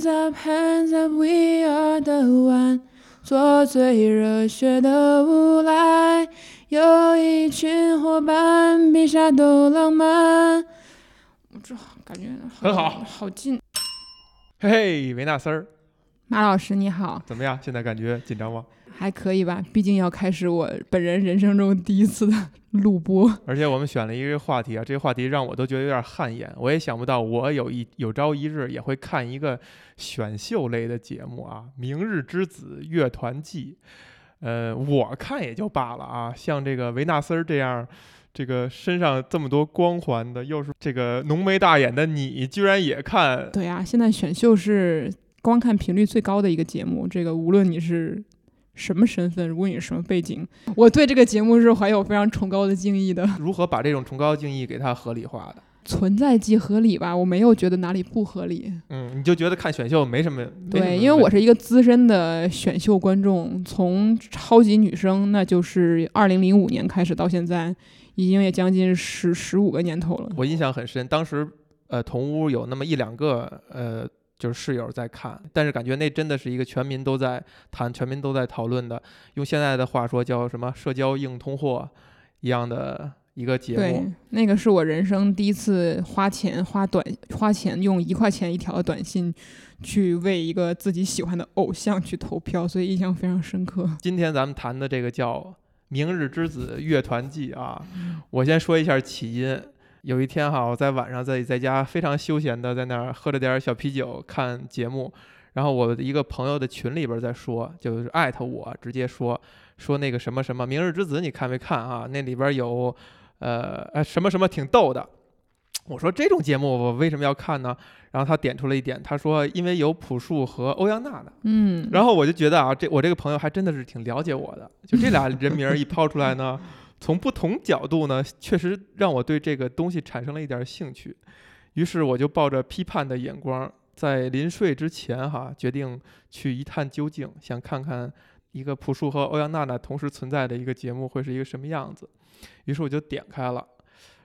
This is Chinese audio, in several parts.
Hands up, hands up, we are the one。做最热血的无赖，有一群伙伴比啥都浪漫。我这感觉很好好近。嘿嘿，维纳斯儿，马老师你好，怎么样？现在感觉紧张吗？还可以吧，毕竟要开始我本人人生中第一次的录播。而且我们选了一个话题啊，这个话题让我都觉得有点汗颜。我也想不到，我有一有朝一日也会看一个选秀类的节目啊，《明日之子乐团季》。呃，我看也就罢了啊，像这个维纳斯儿这样，这个身上这么多光环的，又是这个浓眉大眼的你，居然也看？对呀，现在选秀是观看频率最高的一个节目。这个无论你是。什么身份？如果你是什么背景，我对这个节目是怀有非常崇高的敬意的。如何把这种崇高敬意给它合理化的？存在即合理吧，我没有觉得哪里不合理。嗯，你就觉得看选秀没什么？对，因为我是一个资深的选秀观众，从超级女声，那就是二零零五年开始到现在，已经也将近十十五个年头了。我印象很深，当时呃，同屋有那么一两个呃。就是室友在看，但是感觉那真的是一个全民都在谈、全民都在讨论的，用现在的话说叫什么“社交硬通货”一样的一个节目。对，那个是我人生第一次花钱花短花钱用一块钱一条的短信去为一个自己喜欢的偶像去投票，所以印象非常深刻。今天咱们谈的这个叫《明日之子乐团季》啊，我先说一下起因。有一天哈，我在晚上在在家非常休闲的在那儿喝着点小啤酒看节目，然后我的一个朋友的群里边在说，就是艾特我直接说说那个什么什么《明日之子》，你看没看啊？那里边有，呃，什么什么挺逗的。我说这种节目我为什么要看呢？然后他点出了一点，他说因为有朴树和欧阳娜娜。嗯。然后我就觉得啊，这我这个朋友还真的是挺了解我的，就这俩人名一抛出来呢。从不同角度呢，确实让我对这个东西产生了一点兴趣，于是我就抱着批判的眼光，在临睡之前哈，决定去一探究竟，想看看一个朴树和欧阳娜娜同时存在的一个节目会是一个什么样子。于是我就点开了，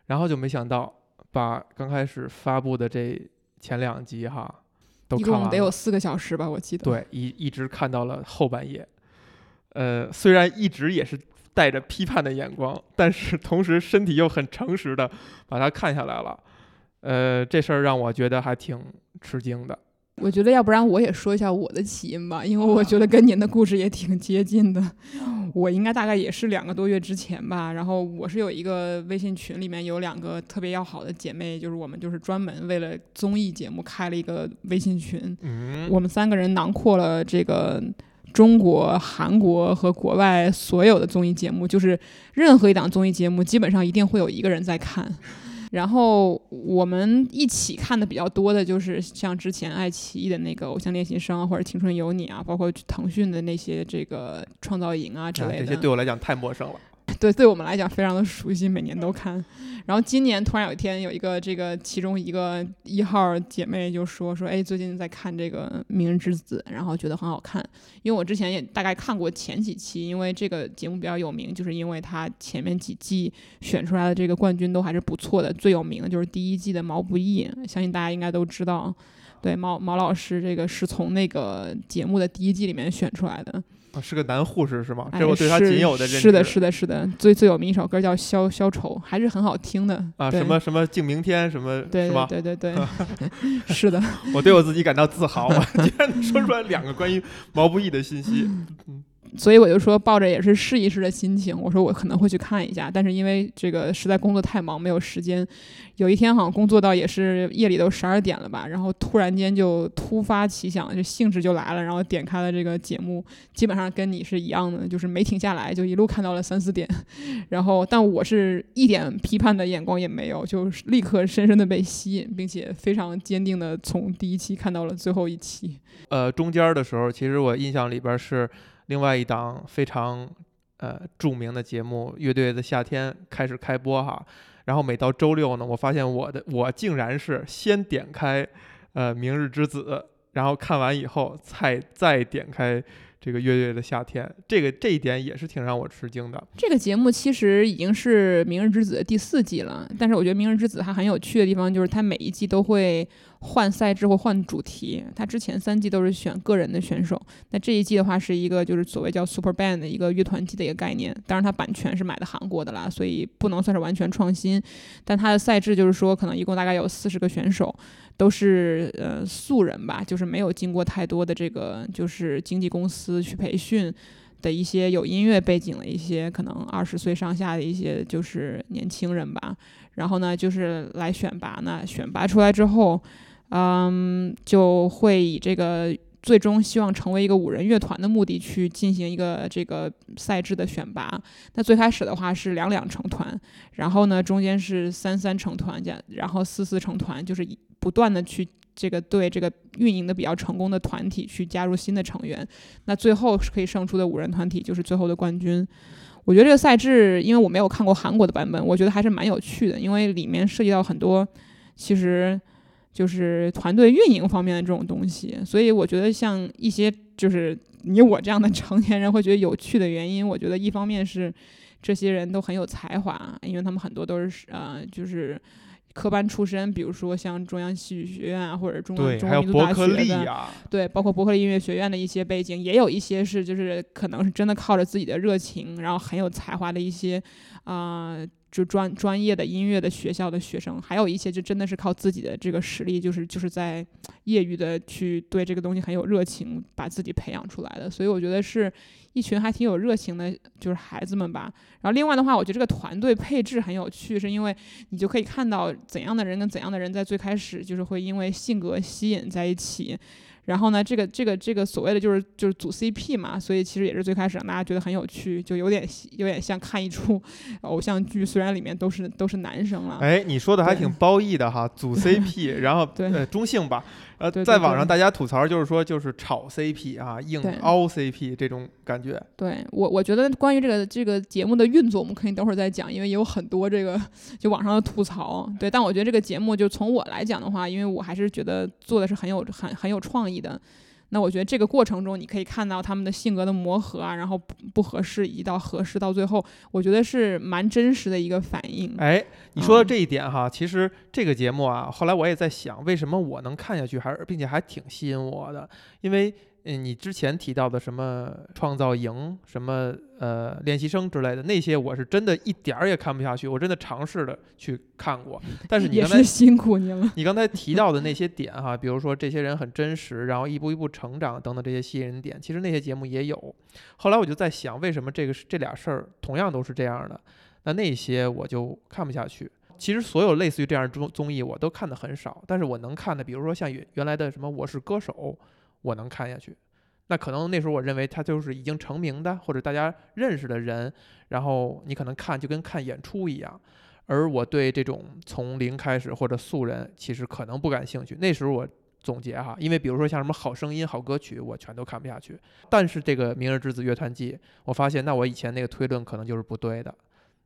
然后就没想到把刚开始发布的这前两集哈都看完得有四个小时吧，我记得。对，一一直看到了后半夜。呃，虽然一直也是。带着批判的眼光，但是同时身体又很诚实的把它看下来了，呃，这事儿让我觉得还挺吃惊的。我觉得要不然我也说一下我的起因吧，因为我觉得跟您的故事也挺接近的。我应该大概也是两个多月之前吧，然后我是有一个微信群，里面有两个特别要好的姐妹，就是我们就是专门为了综艺节目开了一个微信群，我们三个人囊括了这个。中国、韩国和国外所有的综艺节目，就是任何一档综艺节目，基本上一定会有一个人在看。然后我们一起看的比较多的，就是像之前爱奇艺的那个《偶像练习生》或者《青春有你》啊，包括腾讯的那些这个《创造营》啊之类的。这些对我来讲太陌生了。对，对我们来讲非常的熟悉，每年都看。然后今年突然有一天，有一个这个其中一个一号姐妹就说说，哎，最近在看这个《明日之子》，然后觉得很好看。因为我之前也大概看过前几期，因为这个节目比较有名，就是因为它前面几季选出来的这个冠军都还是不错的。最有名的就是第一季的毛不易，相信大家应该都知道。对，毛毛老师这个是从那个节目的第一季里面选出来的。是个男护士是吗？这我对他仅有的认识。是的，是的，是的。最最有名一首歌叫《消消愁》，还是很好听的。啊，什么什么敬明天什么？对对对对，是的。我对我自己感到自豪，居然能说出来两个关于毛不易的信息。嗯。所以我就说，抱着也是试一试的心情，我说我可能会去看一下，但是因为这个实在工作太忙，没有时间。有一天好像工作到也是夜里都十二点了吧，然后突然间就突发奇想，就兴致就来了，然后点开了这个节目，基本上跟你是一样的，就是没停下来，就一路看到了三四点。然后，但我是一点批判的眼光也没有，就立刻深深的被吸引，并且非常坚定的从第一期看到了最后一期。呃，中间的时候，其实我印象里边是。另外一档非常呃著名的节目《乐队的夏天》开始开播哈，然后每到周六呢，我发现我的我竟然是先点开呃《明日之子》，然后看完以后才再点开这个《乐队的夏天》，这个这一点也是挺让我吃惊的。这个节目其实已经是《明日之子》第四季了，但是我觉得《明日之子》它很有趣的地方就是它每一季都会换赛制或换主题。它之前三季都是选个人的选手，那这一季的话是一个就是所谓叫 Super Band 的一个乐团季的一个概念。当然，它版权是买的韩国的啦，所以不能算是完全创新。但它的赛制就是说，可能一共大概有四十个选手，都是呃素人吧，就是没有经过太多的这个就是经纪公司去培训。的一些有音乐背景的一些可能二十岁上下的一些就是年轻人吧，然后呢就是来选拔呢，选拔出来之后，嗯，就会以这个最终希望成为一个五人乐团的目的去进行一个这个赛制的选拔。那最开始的话是两两成团，然后呢中间是三三成团这样，然后四四成团，就是不断的去。这个对这个运营的比较成功的团体去加入新的成员，那最后是可以胜出的五人团体就是最后的冠军。我觉得这个赛制，因为我没有看过韩国的版本，我觉得还是蛮有趣的，因为里面涉及到很多其实就是团队运营方面的这种东西。所以我觉得像一些就是你我这样的成年人会觉得有趣的原因，我觉得一方面是这些人都很有才华，因为他们很多都是呃就是。科班出身，比如说像中央戏剧学院啊，或者中央中央民族大学的，对，包括伯克利音乐学院的一些背景，也有一些是就是可能是真的靠着自己的热情，然后很有才华的一些啊。就专专业的音乐的学校的学生，还有一些就真的是靠自己的这个实力，就是就是在业余的去对这个东西很有热情，把自己培养出来的。所以我觉得是一群还挺有热情的，就是孩子们吧。然后另外的话，我觉得这个团队配置很有趣，是因为你就可以看到怎样的人跟怎样的人在最开始就是会因为性格吸引在一起。然后呢，这个这个这个所谓的就是就是组 CP 嘛，所以其实也是最开始让大家觉得很有趣，就有点有点像看一出偶像剧，虽然里面都是都是男生了。哎，你说的还挺褒义的哈，组 CP，然后呃中性吧。呃，在网上大家吐槽就是说，就是炒 CP 啊，硬凹 CP 这种感觉。对我，我觉得关于这个这个节目的运作，我们可以等会儿再讲，因为有很多这个就网上的吐槽。对，但我觉得这个节目就从我来讲的话，因为我还是觉得做的是很有很很有创意的。那我觉得这个过程中，你可以看到他们的性格的磨合啊，然后不不合适，一到合适，到最后，我觉得是蛮真实的一个反应。哎，你说的这一点哈，其实这个节目啊，后来我也在想，为什么我能看下去，还是并且还挺吸引我的，因为。嗯，你之前提到的什么创造营、什么呃练习生之类的那些，我是真的一点儿也看不下去。我真的尝试的去看过，但是 你刚才辛苦你了。你刚才提到的那 些点哈，比如说这些人很真实，然后一步一步成长等等这些吸引人点，其实那些节目也有。后来我就在想，为什么这个这俩事儿同样都是这样的？那那些我就看不下去。其实所有类似于这样综综艺我都看的很少，但是我能看的，比如说像原原来的什么《我是歌手》。我能看下去，那可能那时候我认为他就是已经成名的或者大家认识的人，然后你可能看就跟看演出一样，而我对这种从零开始或者素人其实可能不感兴趣。那时候我总结哈，因为比如说像什么好声音、好歌曲，我全都看不下去。但是这个《明日之子乐团季》，我发现那我以前那个推论可能就是不对的。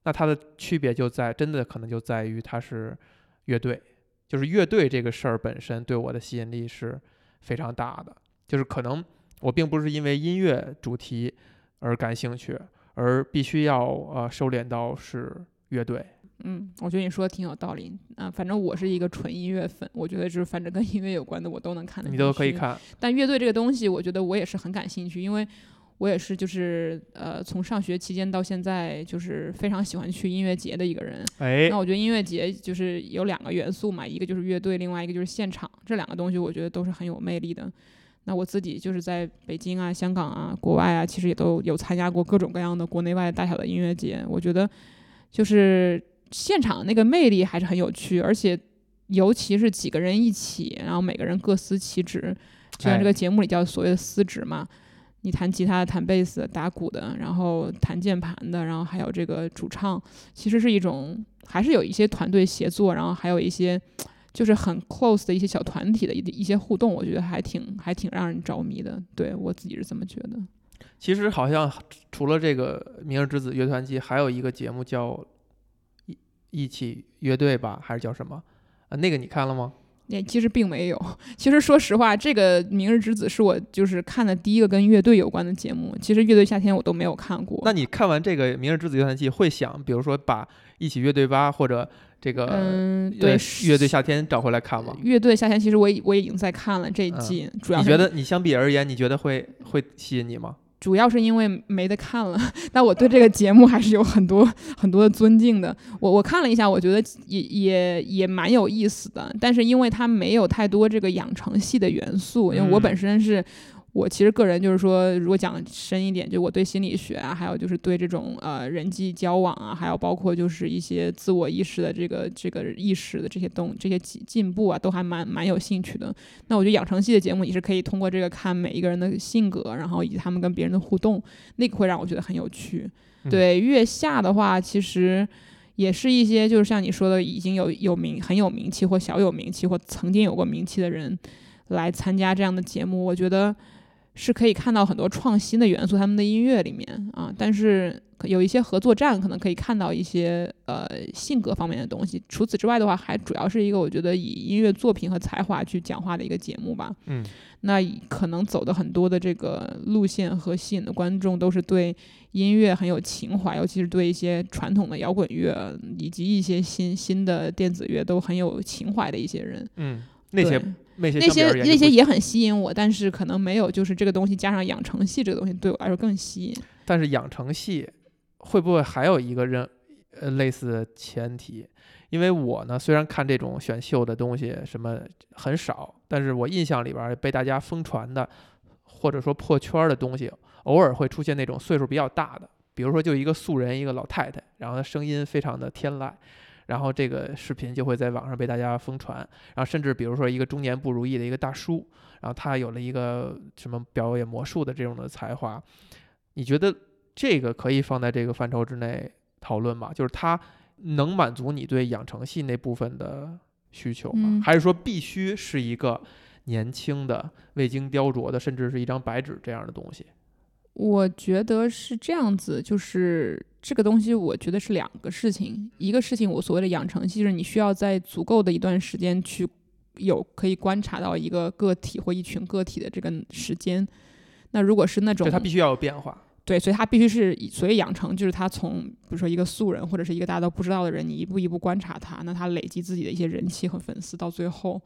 那它的区别就在真的可能就在于它是乐队，就是乐队这个事儿本身对我的吸引力是非常大的。就是可能我并不是因为音乐主题而感兴趣，而必须要呃收敛到是乐队。嗯，我觉得你说的挺有道理啊。反正我是一个纯音乐粉，我觉得就是反正跟音乐有关的我都能看的。你都可以看。但乐队这个东西，我觉得我也是很感兴趣，因为我也是就是呃从上学期间到现在，就是非常喜欢去音乐节的一个人。哎。那我觉得音乐节就是有两个元素嘛，一个就是乐队，另外一个就是现场，这两个东西我觉得都是很有魅力的。那我自己就是在北京啊、香港啊、国外啊，其实也都有参加过各种各样的国内外大小的音乐节。我觉得，就是现场那个魅力还是很有趣，而且尤其是几个人一起，然后每个人各司其职，就像这个节目里叫所谓的司职嘛。你弹吉他、弹贝斯、打鼓的，然后弹键盘的，然后还有这个主唱，其实是一种还是有一些团队协作，然后还有一些。就是很 close 的一些小团体的一一些互动，我觉得还挺还挺让人着迷的。对我自己是这么觉得。其实好像除了这个《明日之子》乐团季，还有一个节目叫《一一起乐队》吧，还是叫什么？啊，那个你看了吗？也其实并没有。其实说实话，这个《明日之子》是我就是看的第一个跟乐队有关的节目。其实《乐队夏天》我都没有看过。那你看完这个《明日之子乐团季》，会想，比如说把一起乐队吧或者这个嗯，对，乐队夏天找回来看吗？乐队夏天其实我我已经在看了这一季，主要你觉得你相比而言，你觉得会会吸引你吗？主要是因为没得看了，但我对这个节目还是有很多很多的尊敬的。我我看了一下，我觉得也也也蛮有意思的，但是因为它没有太多这个养成系的元素，因为我本身是。我其实个人就是说，如果讲深一点，就我对心理学啊，还有就是对这种呃人际交往啊，还有包括就是一些自我意识的这个这个意识的这些东这些进进步啊，都还蛮蛮有兴趣的。那我觉得养成系的节目，你是可以通过这个看每一个人的性格，然后以及他们跟别人的互动，那个会让我觉得很有趣。对月下的话，其实也是一些就是像你说的，已经有有名很有名气或小有名气或曾经有过名气的人来参加这样的节目，我觉得。是可以看到很多创新的元素，他们的音乐里面啊，但是有一些合作站可能可以看到一些呃性格方面的东西。除此之外的话，还主要是一个我觉得以音乐作品和才华去讲话的一个节目吧。嗯，那可能走的很多的这个路线和吸引的观众都是对音乐很有情怀，尤其是对一些传统的摇滚乐以及一些新新的电子乐都很有情怀的一些人。嗯，那些。那些那些也很吸引我，但是可能没有就是这个东西加上养成系这个东西对我来说更吸引。但是养成系会不会还有一个人呃类似的前提？因为我呢虽然看这种选秀的东西什么很少，但是我印象里边被大家疯传的或者说破圈的东西，偶尔会出现那种岁数比较大的，比如说就一个素人一个老太太，然后她声音非常的天籁。然后这个视频就会在网上被大家疯传，然后甚至比如说一个中年不如意的一个大叔，然后他有了一个什么表演魔术的这种的才华，你觉得这个可以放在这个范畴之内讨论吗？就是他能满足你对养成系那部分的需求吗？还是说必须是一个年轻的、未经雕琢的，甚至是一张白纸这样的东西？我觉得是这样子，就是这个东西，我觉得是两个事情。一个事情，我所谓的养成系，是你需要在足够的一段时间去有可以观察到一个个体或一群个体的这个时间。那如果是那种，它必须要有变化。对，所以它必须是所谓养成，就是他从比如说一个素人或者是一个大家都不知道的人，你一步一步观察他，那他累积自己的一些人气和粉丝，到最后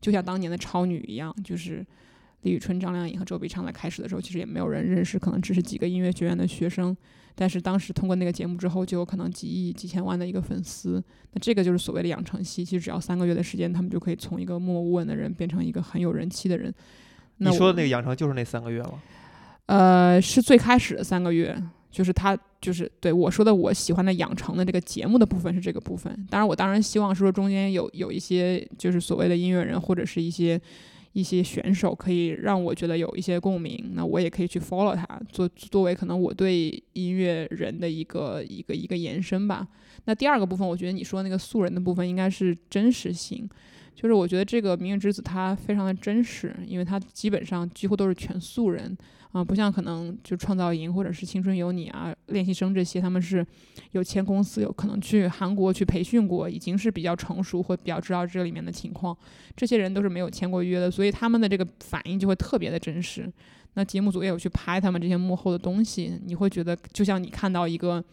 就像当年的超女一样，就是。李宇春、张靓颖和周笔畅在开始的时候，其实也没有人认识，可能只是几个音乐学院的学生。但是当时通过那个节目之后，就有可能几亿、几千万的一个粉丝。那这个就是所谓的养成系，其实只要三个月的时间，他们就可以从一个默默无闻的人变成一个很有人气的人。你说的那个养成就是那三个月吗？呃，是最开始的三个月，就是他就是对我说的我喜欢的养成的这个节目的部分是这个部分。当然，我当然希望说中间有有一些就是所谓的音乐人或者是一些。一些选手可以让我觉得有一些共鸣，那我也可以去 follow 他，作作为可能我对音乐人的一个一个一个延伸吧。那第二个部分，我觉得你说那个素人的部分应该是真实性，就是我觉得这个《明日之子》它非常的真实，因为它基本上几乎都是全素人。啊，不像可能就创造营或者是青春有你啊，练习生这些，他们是有签公司，有可能去韩国去培训过，已经是比较成熟或比较知道这里面的情况。这些人都是没有签过约的，所以他们的这个反应就会特别的真实。那节目组也有去拍他们这些幕后的东西，你会觉得就像你看到一个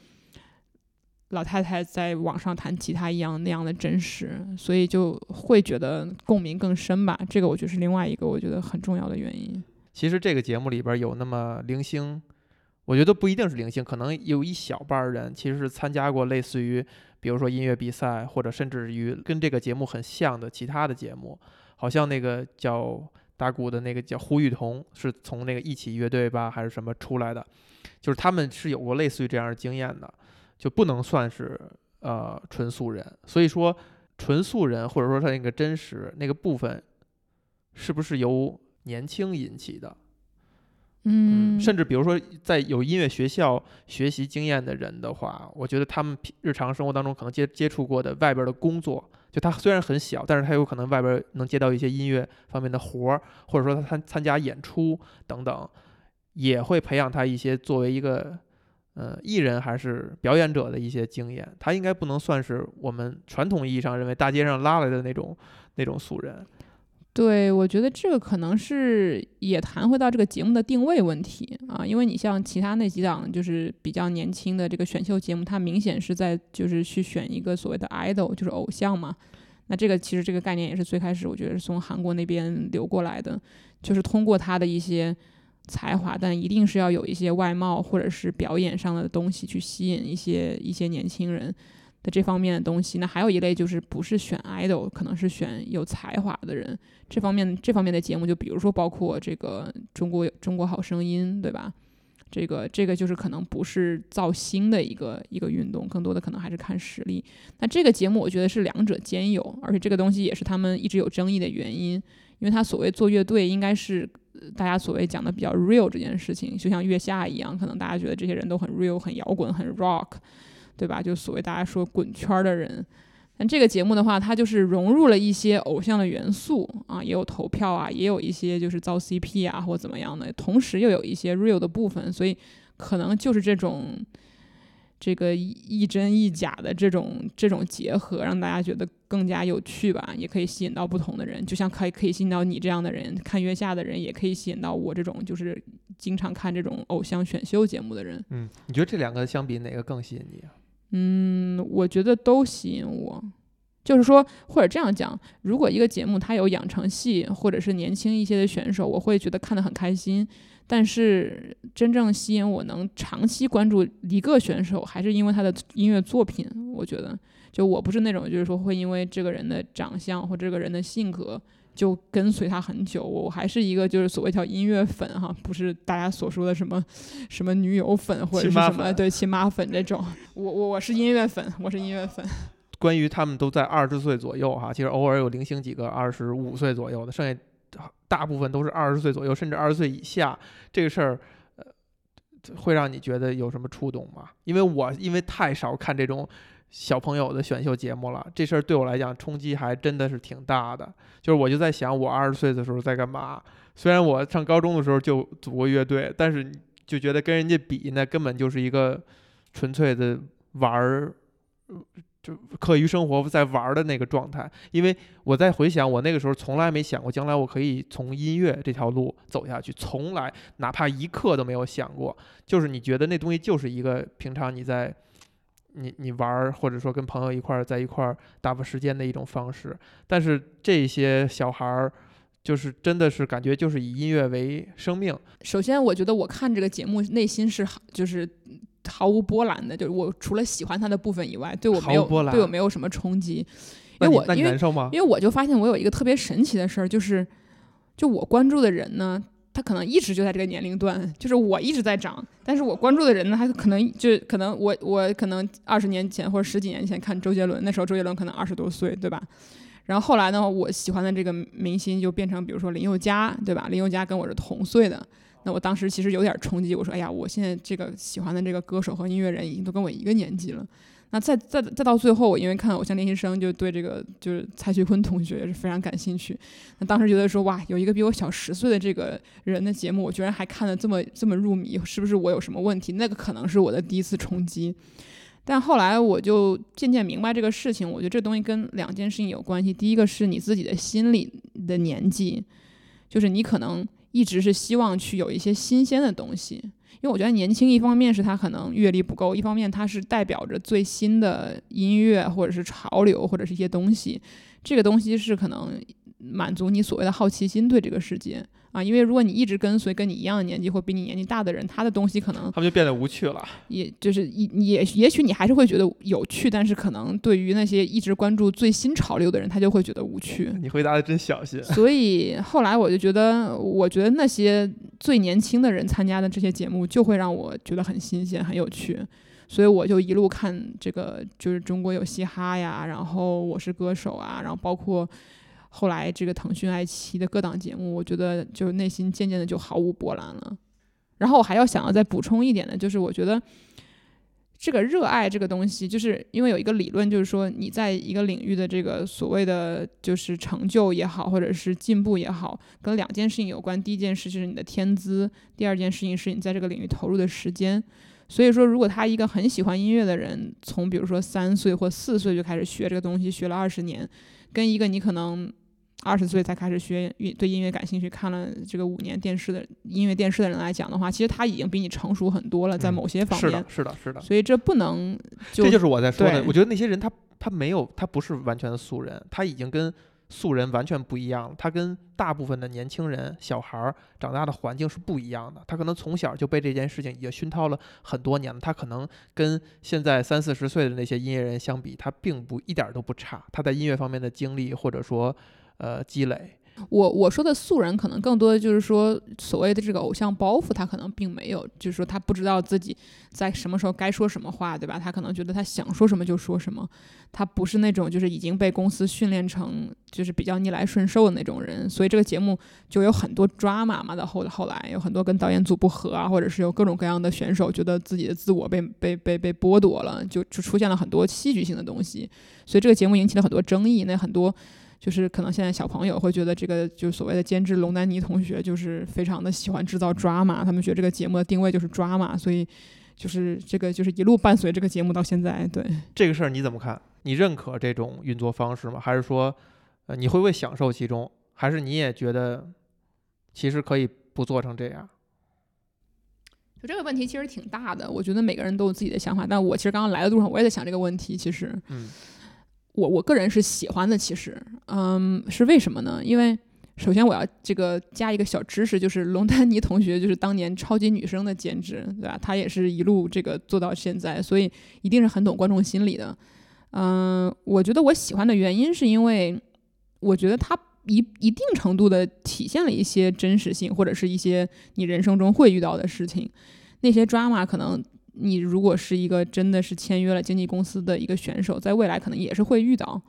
老太太在网上弹吉他一样那样的真实，所以就会觉得共鸣更深吧。这个我觉得是另外一个我觉得很重要的原因。其实这个节目里边有那么零星，我觉得不一定是零星，可能有一小半人其实是参加过类似于，比如说音乐比赛，或者甚至于跟这个节目很像的其他的节目，好像那个叫打鼓的那个叫胡雨桐，是从那个一起乐队吧还是什么出来的，就是他们是有过类似于这样的经验的，就不能算是呃纯素人。所以说纯素人或者说他那个真实那个部分，是不是由？年轻引起的，嗯，甚至比如说在有音乐学校学习经验的人的话，我觉得他们日常生活当中可能接接触过的外边的工作，就他虽然很小，但是他有可能外边能接到一些音乐方面的活儿，或者说他参参加演出等等，也会培养他一些作为一个呃艺人还是表演者的一些经验，他应该不能算是我们传统意义上认为大街上拉来的那种那种素人。对，我觉得这个可能是也谈回到这个节目的定位问题啊，因为你像其他那几档就是比较年轻的这个选秀节目，它明显是在就是去选一个所谓的 idol，就是偶像嘛。那这个其实这个概念也是最开始我觉得是从韩国那边流过来的，就是通过他的一些才华，但一定是要有一些外貌或者是表演上的东西去吸引一些一些年轻人。的这方面的东西，那还有一类就是不是选 idol，可能是选有才华的人。这方面这方面的节目，就比如说包括这个中国中国好声音，对吧？这个这个就是可能不是造星的一个一个运动，更多的可能还是看实力。那这个节目我觉得是两者兼有，而且这个东西也是他们一直有争议的原因，因为他所谓做乐队，应该是大家所谓讲的比较 real 这件事情，就像月下一样，可能大家觉得这些人都很 real，很摇滚，很 rock。对吧？就所谓大家说滚圈的人，但这个节目的话，它就是融入了一些偶像的元素啊，也有投票啊，也有一些就是造 CP 啊或怎么样的，同时又有一些 real 的部分，所以可能就是这种这个一真一假的这种这种结合，让大家觉得更加有趣吧，也可以吸引到不同的人，就像可以可以吸引到你这样的人，看月下的人，也可以吸引到我这种就是经常看这种偶像选秀节目的人。嗯，你觉得这两个相比哪个更吸引你啊？嗯，我觉得都吸引我。就是说，或者这样讲，如果一个节目它有养成系，或者是年轻一些的选手，我会觉得看得很开心。但是真正吸引我能长期关注一个选手，还是因为他的音乐作品。我觉得，就我不是那种就是说会因为这个人的长相或这个人的性格。就跟随他很久，我还是一个就是所谓叫音乐粉哈，不是大家所说的什么什么女友粉或者是什么对亲妈粉这种。我我我是音乐粉，我是音乐粉。关于他们都在二十岁左右哈，其实偶尔有零星几个二十五岁左右的，剩下大部分都是二十岁左右，甚至二十岁以下。这个事儿呃会让你觉得有什么触动吗？因为我因为太少看这种。小朋友的选秀节目了，这事儿对我来讲冲击还真的是挺大的。就是我就在想，我二十岁的时候在干嘛？虽然我上高中的时候就组过乐队，但是就觉得跟人家比，那根本就是一个纯粹的玩儿，就课余生活在玩儿的那个状态。因为我在回想，我那个时候从来没想过将来我可以从音乐这条路走下去，从来哪怕一刻都没有想过。就是你觉得那东西就是一个平常你在。你你玩儿，或者说跟朋友一块儿在一块儿打发时间的一种方式，但是这些小孩儿就是真的是感觉就是以音乐为生命。首先，我觉得我看这个节目内心是就是毫无波澜的，就是我除了喜欢他的部分以外，对我没有对我没有什么冲击。因为我因为因为我就发现我有一个特别神奇的事儿，就是就我关注的人呢。他可能一直就在这个年龄段，就是我一直在长，但是我关注的人呢，他可能就可能我我可能二十年前或者十几年前看周杰伦，那时候周杰伦可能二十多岁，对吧？然后后来呢，我喜欢的这个明星就变成比如说林宥嘉，对吧？林宥嘉跟我是同岁的，那我当时其实有点冲击，我说哎呀，我现在这个喜欢的这个歌手和音乐人已经都跟我一个年纪了。那再再再到最后，我因为看《偶像练习生》，就对这个就是蔡徐坤同学也是非常感兴趣。那当时觉得说，哇，有一个比我小十岁的这个人的节目，我居然还看得这么这么入迷，是不是我有什么问题？那个可能是我的第一次冲击。但后来我就渐渐明白这个事情，我觉得这东西跟两件事情有关系。第一个是你自己的心理的年纪，就是你可能一直是希望去有一些新鲜的东西。因为我觉得年轻，一方面是他可能阅历不够，一方面他是代表着最新的音乐或者是潮流或者是一些东西，这个东西是可能满足你所谓的好奇心对这个世界。啊，因为如果你一直跟随跟你一样的年纪或比你年纪大的人，他的东西可能他们就变得无趣了。也就是也也也许你还是会觉得有趣，但是可能对于那些一直关注最新潮流的人，他就会觉得无趣。你回答的真小心。所以后来我就觉得，我觉得那些最年轻的人参加的这些节目，就会让我觉得很新鲜、很有趣。所以我就一路看这个，就是中国有嘻哈呀，然后我是歌手啊，然后包括。后来这个腾讯、爱奇艺的各档节目，我觉得就内心渐渐的就毫无波澜了。然后我还要想要再补充一点的，就是我觉得这个热爱这个东西，就是因为有一个理论，就是说你在一个领域的这个所谓的就是成就也好，或者是进步也好，跟两件事情有关。第一件事就是你的天资，第二件事情是你在这个领域投入的时间。所以说，如果他一个很喜欢音乐的人，从比如说三岁或四岁就开始学这个东西，学了二十年，跟一个你可能二十岁才开始学音对音乐感兴趣，看了这个五年电视的音乐电视的人来讲的话，其实他已经比你成熟很多了，在嗯某些方面是的，。是的，是的。所以这不能就这就是我在说的。我觉得那些人他他没有，他不是完全的素人，他已经跟素人完全不一样了。他跟大部分的年轻人、小孩儿长大的环境是不一样的。他可能从小就被这件事情已经熏陶了很多年了。他可能跟现在三四十岁的那些音乐人相比，他并不一点儿都不差。他在音乐方面的经历或者说呃积累，我我说的素人，可能更多的就是说，所谓的这个偶像包袱，他可能并没有，就是说他不知道自己在什么时候该说什么话，对吧？他可能觉得他想说什么就说什么，他不是那种就是已经被公司训练成就是比较逆来顺受的那种人，所以这个节目就有很多抓马嘛。到后后来有很多跟导演组不和啊，或者是有各种各样的选手觉得自己的自我被被被被剥夺了，就就出现了很多戏剧性的东西，所以这个节目引起了很多争议。那很多。就是可能现在小朋友会觉得这个就所谓的监制龙丹妮同学就是非常的喜欢制造 drama，他们觉得这个节目的定位就是 drama，所以就是这个就是一路伴随这个节目到现在。对，这个事儿你怎么看？你认可这种运作方式吗？还是说，呃，你会不会享受其中？还是你也觉得其实可以不做成这样？就这个问题其实挺大的，我觉得每个人都有自己的想法。但我其实刚刚来的路上我也在想这个问题，其实嗯我我个人是喜欢的，其实，嗯，是为什么呢？因为首先我要这个加一个小知识，就是龙丹妮同学就是当年超级女生的兼职，对吧？她也是一路这个做到现在，所以一定是很懂观众心理的。嗯，我觉得我喜欢的原因是因为我觉得她一一定程度的体现了一些真实性，或者是一些你人生中会遇到的事情。那些 drama 可能你如果是一个真的是签约了经纪公司的一个选手，在未来可能也是会遇到。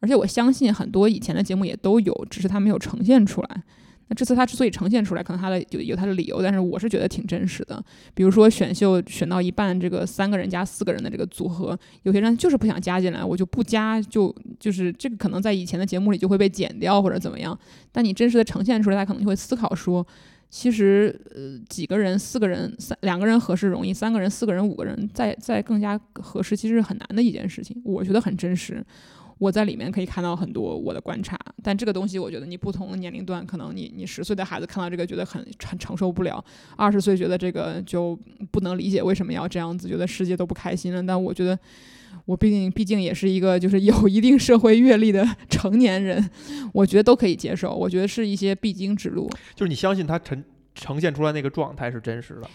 而且我相信很多以前的节目也都有，只是他没有呈现出来。那这次他之所以呈现出来，可能他的有有他的理由，但是我是觉得挺真实的。比如说选秀选到一半，这个三个人加四个人的这个组合，有些人就是不想加进来，我就不加，就就是这个可能在以前的节目里就会被剪掉或者怎么样。但你真实的呈现出来，他可能就会思考说，其实呃几个人、四个人、三两个人合适容易，三个人、四个人、五个人再再更加合适，其实是很难的一件事情。我觉得很真实。我在里面可以看到很多我的观察，但这个东西我觉得你不同的年龄段，可能你你十岁的孩子看到这个觉得很很承受不了，二十岁觉得这个就不能理解为什么要这样子，觉得世界都不开心了。但我觉得我毕竟毕竟也是一个就是有一定社会阅历的成年人，我觉得都可以接受。我觉得是一些必经之路。就是你相信他呈呈现出来那个状态是真实的。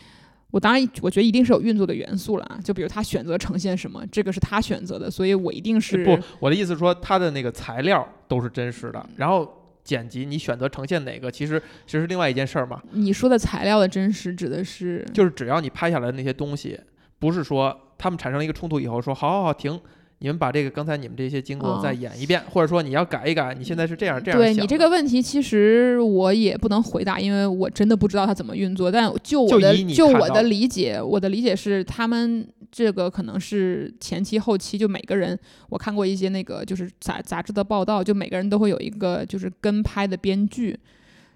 我当然，我觉得一定是有运作的元素了啊，就比如他选择呈现什么，这个是他选择的，所以我一定是不，我的意思是说，他的那个材料都是真实的，然后剪辑你选择呈现哪个，其实其实是另外一件事儿嘛。你说的材料的真实指的是就是只要你拍下来的那些东西，不是说他们产生了一个冲突以后说好好好停，你们把这个刚才你们这些经过哦再演一遍，或者说你要改一改，你现在是这样这样想对你这个问题，其实我也不能回答，因为我真的不知道它怎么运作。但就我的就我的理解，我的理解是，他们这个可能是前期后期就每个人，我看过一些那个就是杂杂志的报道，就每个人都会有一个就是跟拍的编剧。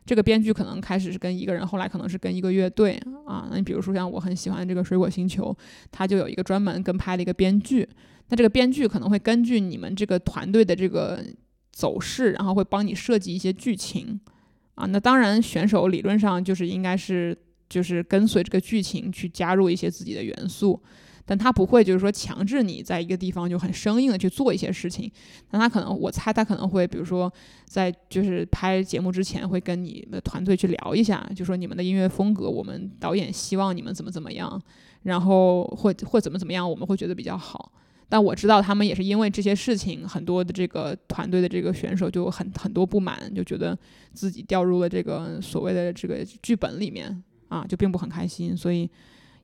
这个编剧可能开始是跟一个人，后来可能是跟一个乐队啊。那你比如说像我很喜欢这个《水果星球》，他就有一个专门跟拍的一个编剧。那这个编剧可能会根据你们这个团队的这个走势，然后会帮你设计一些剧情啊。那当然，选手理论上就是应该是就是跟随这个剧情去加入一些自己的元素，但他不会就是说强制你在一个地方就很生硬的去做一些事情。那他可能，我猜他可能会，比如说在就是拍节目之前会跟你的团队去聊一下，就说你们的音乐风格，我们导演希望你们怎么怎么样，然后或或怎么怎么样，我们会觉得比较好。但我知道他们也是因为这些事情，很多的这个团队的这个选手就很很多不满，就觉得自己掉入了这个所谓的这个剧本里面啊，就并不很开心，所以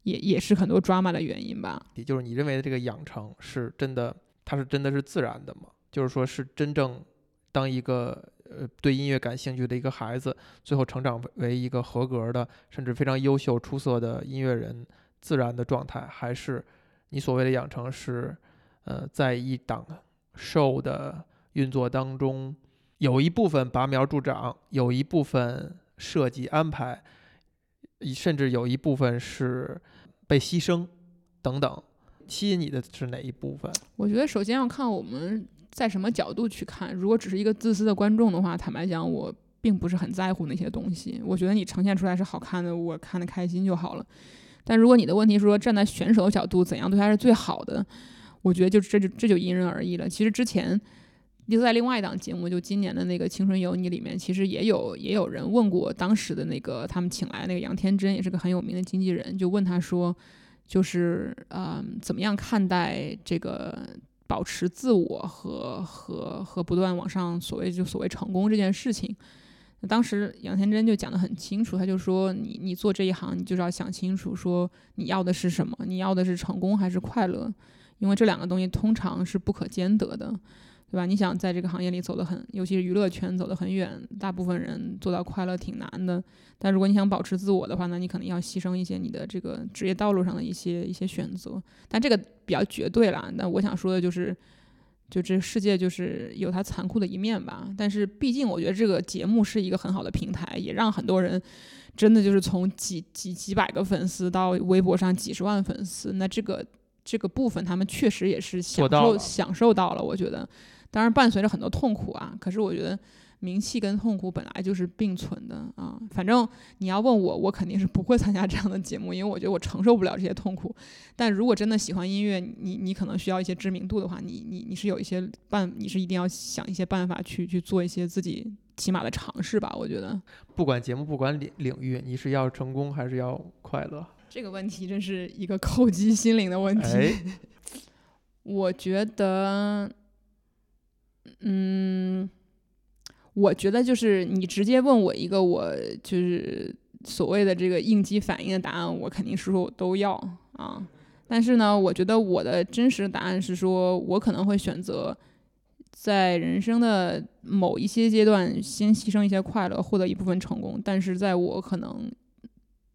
也也是很多 drama 的原因吧。也就是你认为的这个养成是真的，它是真的是自然的吗？就是说是真正当一个呃对音乐感兴趣的一个孩子，最后成长为一个合格的甚至非常优秀出色的音乐人，自然的状态，还是你所谓的养成是呃在一档 show 的运作当中，有一部分拔苗助长，有一部分设计安排，甚至有一部分是被牺牲。等等，吸引你的是哪一部分？我觉得首先要看我们在什么角度去看。如果只是一个自私的观众的话，坦白讲，我并不是很在乎那些东西。我觉得你呈现出来是好看的，我看的开心就好了。但如果你的问题是说站在选手的角度，怎样对他是最好的？我觉得就这就这就因人而异了。其实之前。就在另外一档节目，就今年的那个《青春有你》里面，其实也有也有人问过当时的那个他们请来那个杨天真，也是个很有名的经纪人，就问他说，就是呃，怎么样看待这个保持自我和和和不断往上所谓就所谓成功这件事情？那当时杨天真就讲得很清楚，他就说，你你做这一行，你就是要想清楚，说你要的是什么，你要的是成功还是快乐？因为这两个东西通常是不可兼得的。对吧？你想在这个行业里走得很，尤其是娱乐圈走得很远，大部分人做到快乐挺难的。但如果你想保持自我的话，那你可能要牺牲一些你的这个职业道路上的一些一些选择。但这个比较绝对啦。那我想说的就是，就这世界就是有它残酷的一面吧。但是毕竟我觉得这个节目是一个很好的平台，也让很多人真的就是从几几几百个粉丝到微博上几十万粉丝。那这个这个部分他们确实也是享受享受到了，我觉得。当然伴随着很多痛苦啊，可是我觉得名气跟痛苦本来就是并存的啊。反正你要问我，我肯定是不会参加这样的节目，因为我觉得我承受不了这些痛苦。但如果真的喜欢音乐，你你可能需要一些知名度的话，你你你是有一些办，你是一定要想一些办法去去做一些自己起码的尝试吧。我觉得，不管节目，不管领领域，你是要成功还是要快乐？这个问题真是一个 扣击心灵的问题。我觉得。嗯，我觉得就是你直接问我一个，我就是所谓的这个应激反应的答案，我肯定是说我都要啊。但是呢，我觉得我的真实答案是说，我可能会选择在人生的某一些阶段先牺牲一些快乐，获得一部分成功。但是在我可能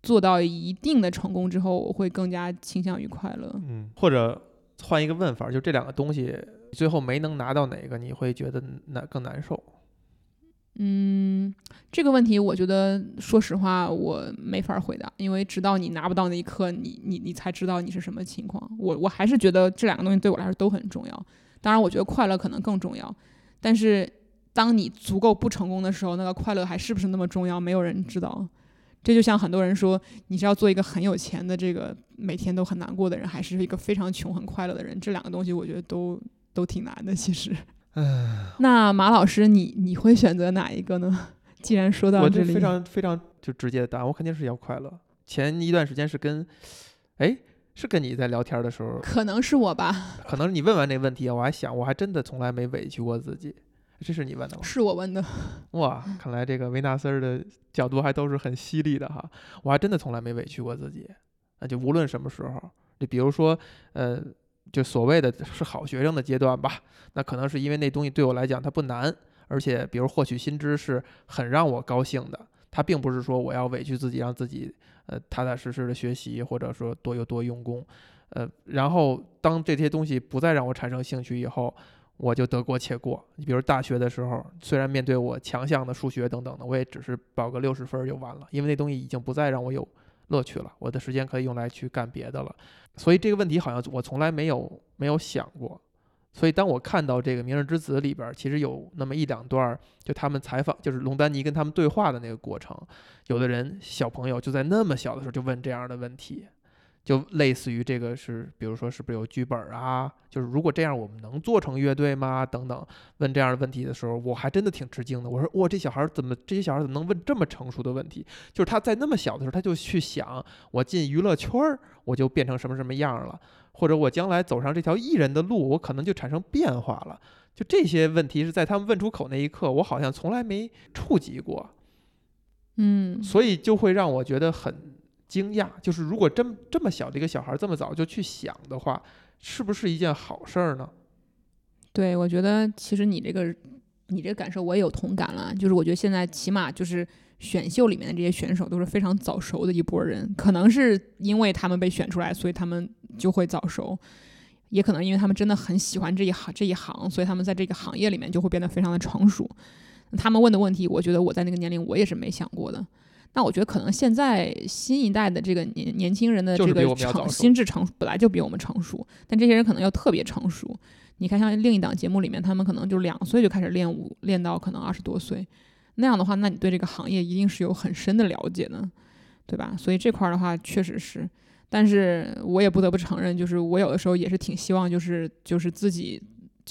做到一定的成功之后，我会更加倾向于快乐。嗯，或者换一个问法，就这两个东西。最后没能拿到哪个，你会觉得难更难受？嗯，这个问题我觉得，说实话，我没法回答，因为直到你拿不到那一刻，你你你才知道你是什么情况。我我还是觉得这两个东西对我来说都很重要。当然，我觉得快乐可能更重要。但是，当你足够不成功的时候，那个快乐还是不是那么重要？没有人知道。这就像很多人说，你是要做一个很有钱的这个每天都很难过的人，还是一个非常穷很快乐的人？这两个东西，我觉得都。都挺难的，其实。那马老师，你你会选择哪一个呢？既然说到这里，非常非常就直接的答案，我肯定是要快乐。前一段时间是跟，哎，是跟你在聊天的时候，可能是我吧？可能你问完这个问题，我还想，我还真的从来没委屈过自己。这是你问的吗？是我问的。哇，看来这个维纳斯的角度还都是很犀利的哈。我还真的从来没委屈过自己。那就无论什么时候，就比如说，呃。就所谓的是好学生的阶段吧，那可能是因为那东西对我来讲它不难，而且比如获取新知是很让我高兴的。它并不是说我要委屈自己，让自己呃踏踏实实的学习，或者说多有多用功，呃，然后当这些东西不再让我产生兴趣以后，我就得过且过。你比如大学的时候，虽然面对我强项的数学等等的，我也只是保个六十分就完了，因为那东西已经不再让我有乐趣了，我的时间可以用来去干别的了。所以这个问题好像我从来没有没有想过，所以当我看到这个《明日之子》里边，其实有那么一两段，就他们采访，就是龙丹妮跟他们对话的那个过程，有的人小朋友就在那么小的时候就问这样的问题。就类似于这个是，比如说是不是有剧本啊？就是如果这样，我们能做成乐队吗？等等，问这样的问题的时候，我还真的挺吃惊的。我说哇，这小孩怎么这些小孩怎么能问这么成熟的问题？就是他在那么小的时候，他就去想，我进娱乐圈儿，我就变成什么什么样了，或者我将来走上这条艺人的路，我可能就产生变化了。就这些问题是在他们问出口那一刻，我好像从来没触及过。嗯，所以就会让我觉得很。惊讶就是，如果真这么小的一个小孩这么早就去想的话，是不是一件好事儿呢？对，我觉得其实你这个你这个感受我也有同感了。就是我觉得现在起码就是选秀里面的这些选手都是非常早熟的一波人，可能是因为他们被选出来，所以他们就会早熟；也可能因为他们真的很喜欢这一行这一行，所以他们在这个行业里面就会变得非常的成熟。他们问的问题，我觉得我在那个年龄我也是没想过的。那我觉得可能现在新一代的这个年年轻人的这个成心智成熟本来就比我们成熟，但这些人可能要特别成熟。你看，像另一档节目里面，他们可能就两岁就开始练舞，练到可能二十多岁，那样的话，那你对这个行业一定是有很深的了解的，对吧？所以这块儿的话，确实是。但是我也不得不承认，就是我有的时候也是挺希望，就是就是自己。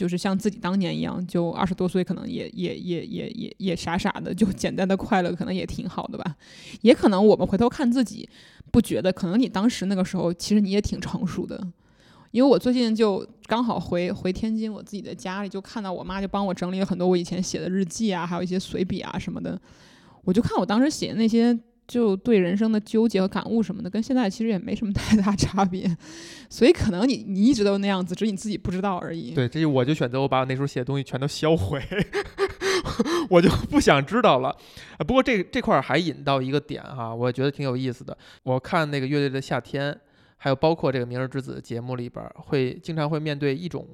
就是像自己当年一样，就二十多岁，可能也也也也也也傻傻的，就 简单的快乐，可能也挺好的吧。也可能我们回头看自己，不觉得，可能你当时那个时候，其实你也挺成熟的。因为我最近就刚好回回天津，我自己的家里，就看到我妈就帮我整理了很多我以前写的日记啊，还有一些随笔啊什么的。我就看我当时写的那些。就对人生的纠结和感悟什么的，跟现在其实也没什么 太大差别，所以可能你你一直都那样子，只是你自己不知道而已。对，这就我就选择我把我那时候写的东西全都销毁，我就不想知道了。不过这这块儿还引到一个点哈，我觉得挺有意思的。我看那个乐队的夏天，还有包括这个明日之子节目里边，会经常会面对一种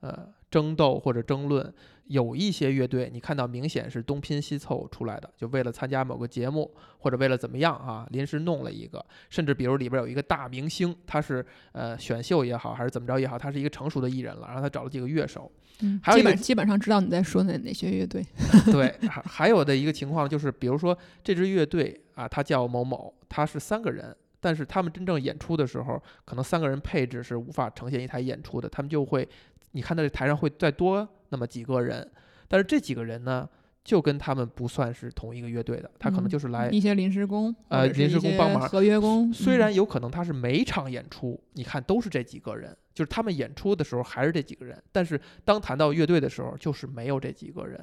呃争斗或者争论。有一些乐队，你看到明显是东拼西凑出来的，就为了参加某个节目，或者为了怎么样啊，临时弄了一个。甚至比如里边有一个大明星，他是呃选秀也好，还是怎么着也好，他是一个成熟的艺人了，然后他找了几个乐手。嗯，基本基本上知道你在说哪哪些乐队。对，还还有的一个情况就是，比如说这支乐队啊，他叫某某，他是三个人，但是他们真正演出的时候，可能三个人配置是无法呈现一台演出的，他们就会，你看到这台上会再多。那么几个人，但是这几个人呢，就跟他们不算是同一个乐队的，他可能就是来一些临时工，呃，临时工帮忙，合约工。虽然有可能他是每场演出，你看都是这几个人，就是他们演出的时候还是这几个人，但是当谈到乐队的时候，就是没有这几个人。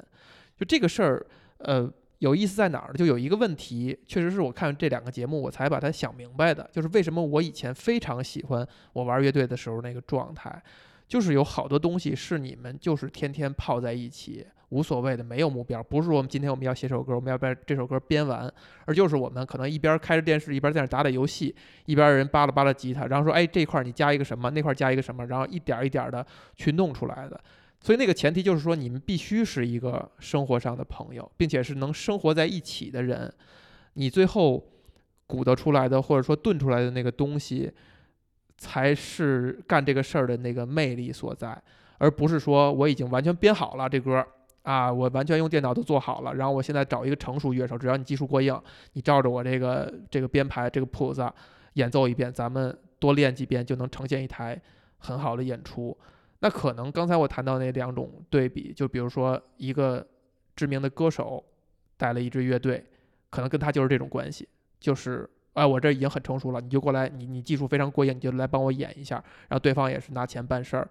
就这个事儿，呃，有意思在哪儿呢？就有一个问题，确实是我看这两个节目我才把它想明白的，就是为什么我以前非常喜欢我玩乐队的时候那个状态。就是有好多东西是你们就是天天泡在一起，无所谓的，没有目标。不是说我们今天我们要写首歌，我们要把这首歌编完，而就是我们可能一边开着电视，一边在那打打游戏，一边人扒拉扒拉吉他，然后说，哎，这块你加一个什么，那块加一个什么，然后一点一点的去弄出来的。所以那个前提就是说，你们必须是一个生活上的朋友，并且是能生活在一起的人，你最后鼓捣出来的或者说炖出来的那个东西。才是干这个事儿的那个魅力所在，而不是说我已经完全编好了这歌啊，我完全用电脑都做好了，然后我现在找一个成熟乐手，只要你技术过硬，你照着我这个这个编排这个谱子演奏一遍，咱们多练几遍就能呈现一台很好的演出。那可能刚才我谈到那两种对比，就比如说一个知名的歌手带了一支乐队，可能跟他就是这种关系，就是。哎，我这已经很成熟了，你就过来，你你技术非常过硬，你就来帮我演一下。然后对方也是拿钱办事儿，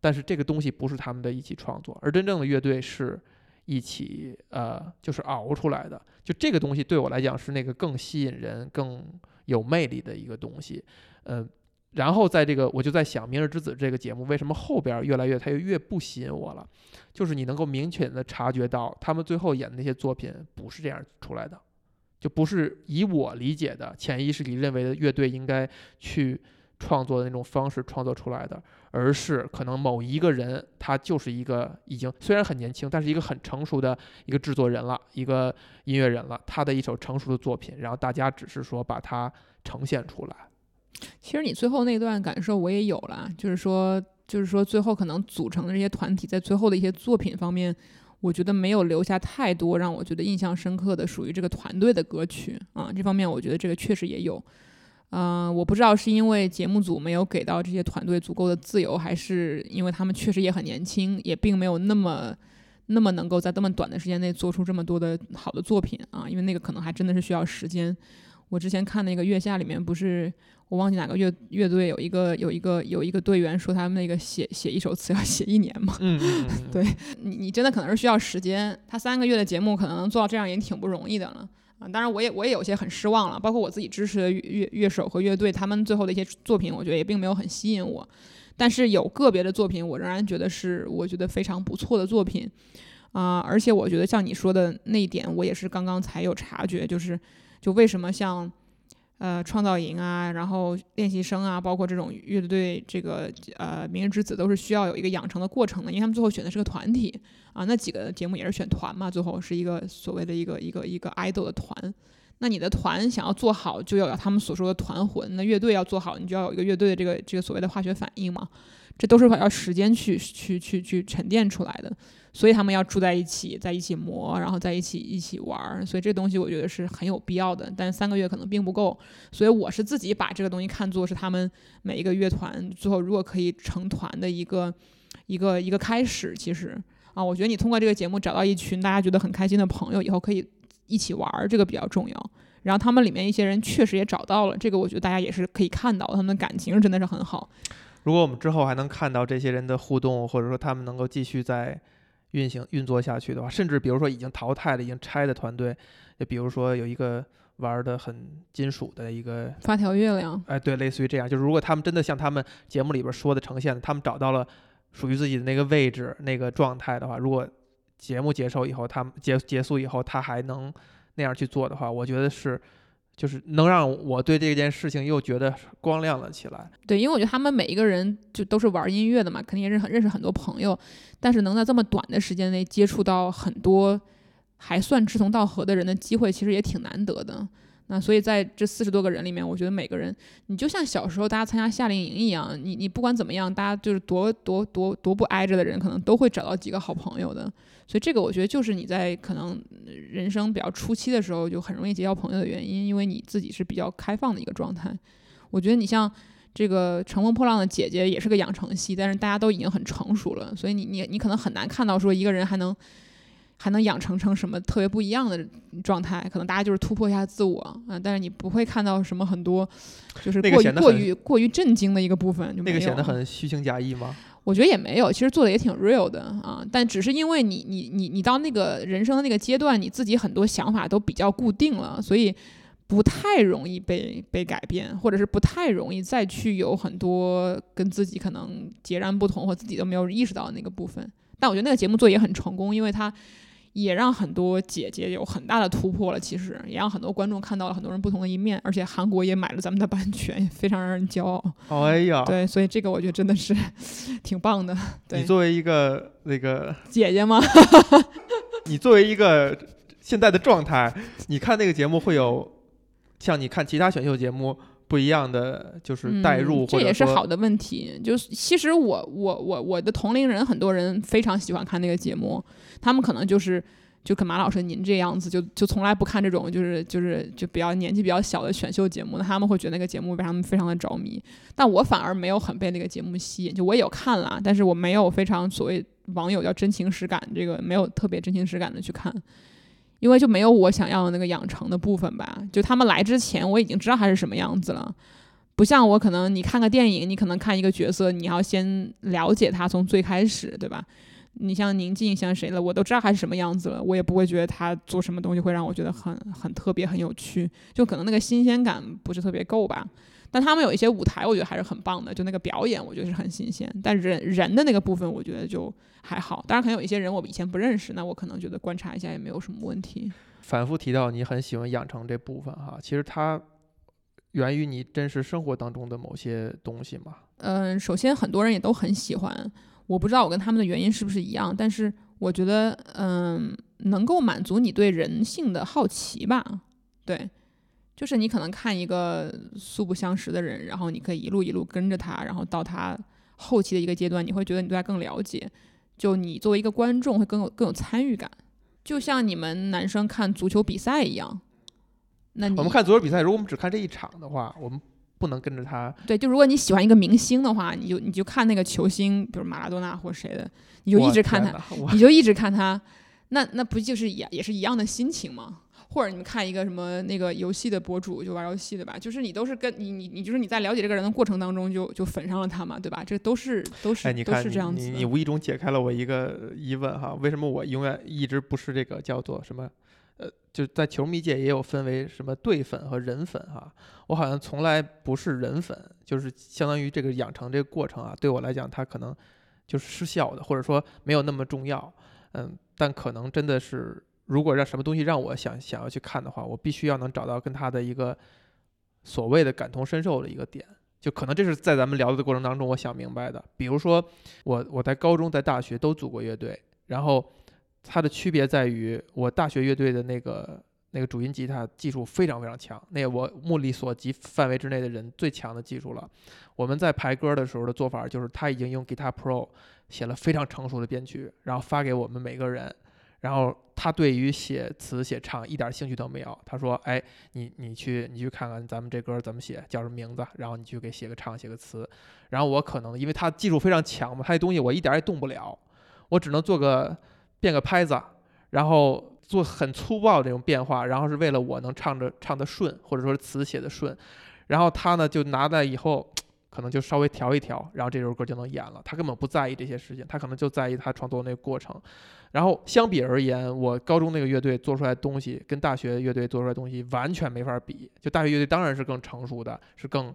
但是这个东西不是他们的一起创作，而真正的乐队是一起呃，就是熬出来的。就这个东西对我来讲是那个更吸引人、更有魅力的一个东西。嗯，然后在这个我就在想，《明日之子》这个节目为什么后边越来越它又越不吸引我了？就是你能够明确的察觉到，他们最后演的那些作品不是这样出来的。就不是以我理解的潜意识里认为的乐队应该去创作的那种方式创作出来的，而是可能某一个人他就是一个已经虽然很年轻，但是一个很成熟的一个制作人了，一个音乐人了，他的一首成熟的作品，然后大家只是说把它呈现出来。其实你最后那段感受我也有了，就是说，就是说最后可能组成的这些团体在最后的一些作品方面。我觉得没有留下太多让我觉得印象深刻的属于这个团队的歌曲啊，这方面我觉得这个确实也有，嗯，我不知道是因为节目组没有给到这些团队足够的自由，还是因为他们确实也很年轻，也并没有那么那么能够在这么短的时间内做出这么多的好的作品啊，因为那个可能还真的是需要时间。我之前看那个月下里面不是。我忘记哪个乐乐队有一个有一个有一个队员说他们那个写写一首词要 写一年嘛，嗯，对你你真的可能是需要时间，他三个月的节目可能做到这样也挺不容易的了啊。当然我也我也有些很失望了，包括我自己支持的乐乐乐手和乐队，他们最后的一些作品，我觉得也并没有很吸引我。但是有个别的作品，我仍然觉得是我觉得非常不错的作品啊。而且我觉得像你说的那一点，我也是刚刚才有察觉，就是就为什么像。呃，创造营啊，然后练习生啊，包括这种乐队，这个呃，明日之子都是需要有一个养成的过程的，因为他们最后选的是个团体啊，那几个节目也是选团嘛，最后是一个所谓的一个一个一个 idol 的团，那你的团想要做好，就要有他们所说的团魂；那乐队要做好，你就要有一个乐队的这个这个所谓的化学反应嘛。这都是要时间去去去去沉淀出来的，所以他们要住在一起，在一起磨，然后在一起一起玩儿。所以这东西我觉得是很有必要的，但三个月可能并不够。所以我是自己把这个东西看作是他们每一个乐团最后如果可以成团的一个一个一个开始。其实啊，我觉得你通过这个节目找到一群大家觉得很开心的朋友，以后可以一起玩儿，这个比较重要。然后他们里面一些人确实也找到了，这个我觉得大家也是可以看到，他们的感情真的是很好。如果我们之后还能看到这些人的互动，或者说他们能够继续在运行运作下去的话，甚至比如说已经淘汰了、已经拆的团队，就比如说有一个玩的很金属的一个发条月亮，哎，对，类似于这样，就是如果他们真的像他们节目里边说的呈现的，他们找到了属于自己的那个位置、那个状态的话，如果节目结束以后，他们结结束以后，他还能那样去做的话，我觉得是。就是能让我对这件事情又觉得光亮了起来。对，因为我觉得他们每一个人就都是玩音乐的嘛，肯定也认认识很多朋友，但是能在这么短的时间内接触到很多还算志同道合的人的机会，其实也挺难得的。那所以在这四十多个人里面，我觉得每个人，你就像小时候大家参加夏令营一样，你你不管怎么样，大家就是多多多多不挨着的人，可能都会找到几个好朋友的。所以这个我觉得就是你在可能人生比较初期的时候就很容易结交朋友的原因，因为你自己是比较开放的一个状态。我觉得你像这个《乘风破浪的姐姐》也是个养成系，但是大家都已经很成熟了，所以你你你可能很难看到说一个人还能。还能养成成什么特别不一样的状态？可能大家就是突破一下自我啊，但是你不会看到什么很多，就是过于过于过于震惊的一个部分。那个显得很虚情假意吗？我觉得也没有，其实做的也挺 real 的啊。但只是因为你你你你到那个人生的那个阶段，你自己很多想法都比较固定了，所以不太容易被被改变，或者是不太容易再去有很多跟自己可能截然不同或自己都没有意识到的那个部分。但我觉得那个节目做也很成功，因为它。也让很多姐姐有很大的突破了，其实也让很多观众看到了很多人不同的一面，而且韩国也买了咱们的版权，非常让人骄傲。哎呀，对，所以这个我觉得真的是 挺棒的。你作为一个那个姐姐吗？你作为一个现在的状态，你看那个节目会有像你看其他选秀节目不一样的，就是代入，这也是好的问题。就是其实我我我我的同龄人很多人非常喜欢看那个节目。他们可能就是就跟马老师您这样子，就就从来不看这种就是就是就比较年纪比较小的选秀节目，那他们会觉得那个节目为他们非常的着迷。但我反而没有很被那个节目吸引，就我也有看了，但是我没有非常所谓网友叫真情实感，这个没有特别真情实感的去看，因为就没有我想要的那个养成的部分吧。就他们来之前，我已经知道他是什么样子了，不像我可能你看个电影，你可能看一个角色，你要先了解他从最开始，对吧？你像宁静，像谁了，我都知道他是什么样子了，我也不会觉得他做什么东西会让我觉得很很特别、很有趣，就可能那个新鲜感不是特别够吧。但他们有一些舞台，我觉得还是很棒的，就那个表演，我觉得是很新鲜。但人人的那个部分，我觉得就还好。当然，可能有一些人我以前不认识，那我可能觉得观察一下也没有什么问题。反复提到你很喜欢养成这部分哈，其实它源于你真实生活当中的某些东西嘛。嗯，首先很多人也都很喜欢。我不知道我跟他们的原因是不是一样，但是我觉得，嗯，能够满足你对人性的好奇吧。对，就是你可能看一个素不相识的人，然后你可以一路一路跟着他，然后到他后期的一个阶段，你会觉得你对他更了解。就你作为一个观众会更有更有参与感，就像你们男生看足球比赛一样。那我们看足球比赛，如果我们只看这一场的话，我们。不能跟着他。对，就如果你喜欢一个明星的话，你就你就看那个球星，比如马拉多纳或谁的，你就一直看他，你就一直看他，那那不就是也也是一样的心情吗？或者你们看一个什么那个游戏的博主，就玩游戏的吧，就是你都是跟你你你就是你在了解这个人的过程当中，就就粉上了他嘛，对吧？这都是都是都是这样子。你你无意中解开了我一个疑问哈，为什么我永远一直不是这个叫做什么？呃，就在球迷界也有分为什么队粉和人粉哈，我好像从来不是人粉，就是相当于这个养成这个过程啊，对我来讲它可能就是失效的，或者说没有那么重要，嗯，但可能真的是如果让什么东西让我想想要去看的话，我必须要能找到跟他的一个所谓的感同身受的一个点，就可能这是在咱们聊的过程当中我想明白的，比如说我我在高中在大学都组过乐队，然后。它的区别在于，我大学乐队的那个那个主音吉他技术非常非常强，那我目力所及范围之内的人最强的技术了。我们在排歌的时候的做法就是，他已经用 Guitar Pro 写了非常成熟的编曲，然后发给我们每个人。然后他对于写词写唱一点兴趣都没有。他说：“哎，你你去你去看看咱们这歌怎么写，叫什么名字？然后你去给写个唱，写个词。然后我可能因为他技术非常强嘛，他这东西我一点也动不了，我只能做个变个拍子，然后做很粗暴这种变化，然后是为了我能唱着唱的顺，或者说词写的顺。然后他呢就拿在以后。”可能就稍微调一调，然后这首歌就能演了。他根本不在意这些事情，他可能就在意他创作那个过程。然后相比而言，我高中那个乐队做出来的东西跟大学乐队做出来的东西完全没法比。就大学乐队当然是更成熟的，是更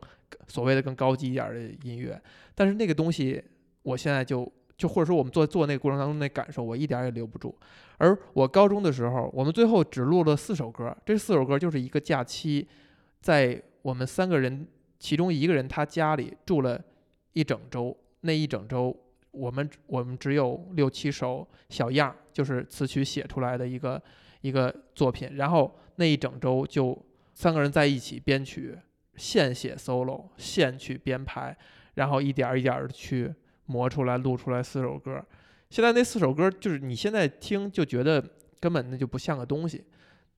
所谓的更高级一点的音乐，但是那个东西我现在就就或者说我们做做那个过程当中那感受，我一点也留不住。而我高中的时候，我们最后只录了四首歌，这四首歌就是一个假期，在我们三个人。其中一个人他家里住了一整周，那一整周我们我们只有六七首小样，就是词曲写出来的一个一个作品。然后那一整周就三个人在一起编曲，现写 solo，现去编排，然后一点一点的去磨出来，录出来四首歌。现在那四首歌就是你现在听就觉得根本那就不像个东西，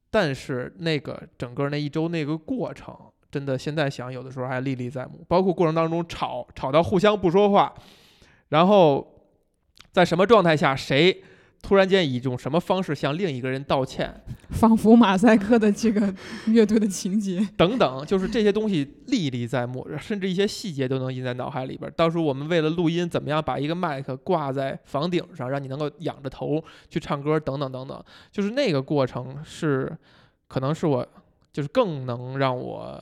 但是那个整个那一周那个过程。真的，现在想有的时候还历历在目，包括过程当中吵吵到互相不说话，然后在什么状态下，谁突然间以一种什么方式向另一个人道歉，仿佛马赛克的这个乐队的情节等等，就是这些东西历历在目，甚至一些细节都能印在脑海里边。到时候我们为了录音，怎么样把一个麦克挂在房顶上，让你能够仰着头去唱歌，等等等等，就是那个过程是，可能是我。就是更能让我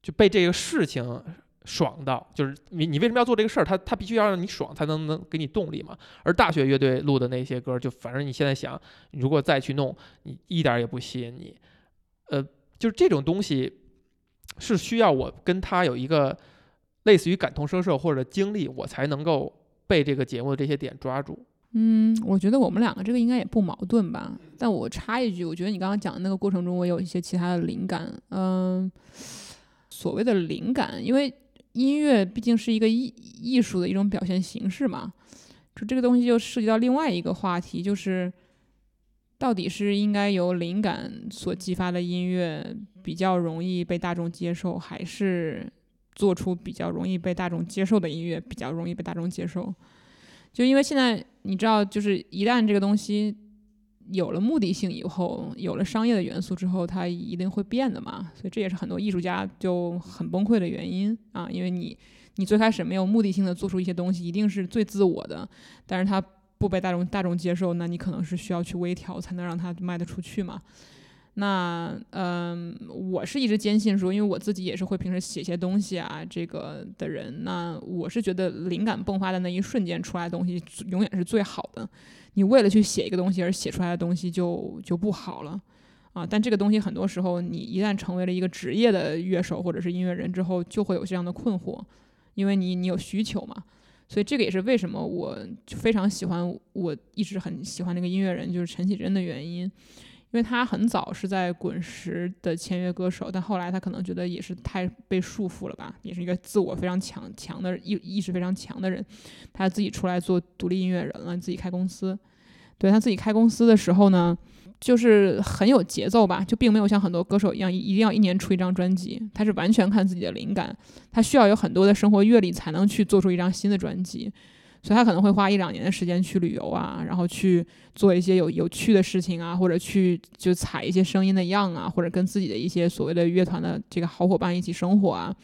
就被这个事情爽到，就是你你为什么要做这个事儿？他他必须要让你爽，才能能给你动力嘛。而大学乐队录的那些歌，就反正你现在想，如果再去弄，你一点也不吸引你。呃，就是这种东西是需要我跟他有一个类似于感同身受或者经历，我才能够被这个节目的这些点抓住。嗯，我觉得我们两个这个应该也不矛盾吧。但我插一句，我觉得你刚刚讲的那个过程中，我有一些其他的灵感。嗯，所谓的灵感，因为音乐毕竟是一个艺艺术的一种表现形式嘛，就这个东西就涉及到另外一个话题，就是到底是应该由灵感所激发的音乐比较容易被大众接受，还是做出比较容易被大众接受的音乐比较容易被大众接受？就因为现在你知道，就是一旦这个东西有了目的性以后，有了商业的元素之后，它一定会变的嘛。所以这也是很多艺术家就很崩溃的原因啊。因为你你最开始没有目的性的做出一些东西，一定是最自我的，但是它不被大众大众接受，那你可能是需要去微调才能让它卖得出去嘛。那嗯，我是一直坚信说，因为我自己也是会平时写些东西啊，这个的人，那我是觉得灵感迸发的那一瞬间出来的东西永远是最好的。你为了去写一个东西而写出来的东西就就不好了啊。但这个东西很多时候，你一旦成为了一个职业的乐手或者是音乐人之后，就会有这样的困惑，因为你你有需求嘛。所以这个也是为什么我非常喜欢，我一直很喜欢那个音乐人，就是陈绮贞的原因。因为他很早是在滚石的签约歌手，但后来他可能觉得也是太被束缚了吧，也是一个自我非常强强的意意识非常强的人，他自己出来做独立音乐人了，自己开公司。对他自己开公司的时候呢，就是很有节奏吧，就并没有像很多歌手一样一一定要一年出一张专辑，他是完全看自己的灵感，他需要有很多的生活阅历才能去做出一张新的专辑。所以他可能会花一两年的时间去旅游啊，然后去做一些有有趣的事情啊，或者去就采一些声音的样啊，或者跟自己的一些所谓的乐团的这个好伙伴一起生活啊，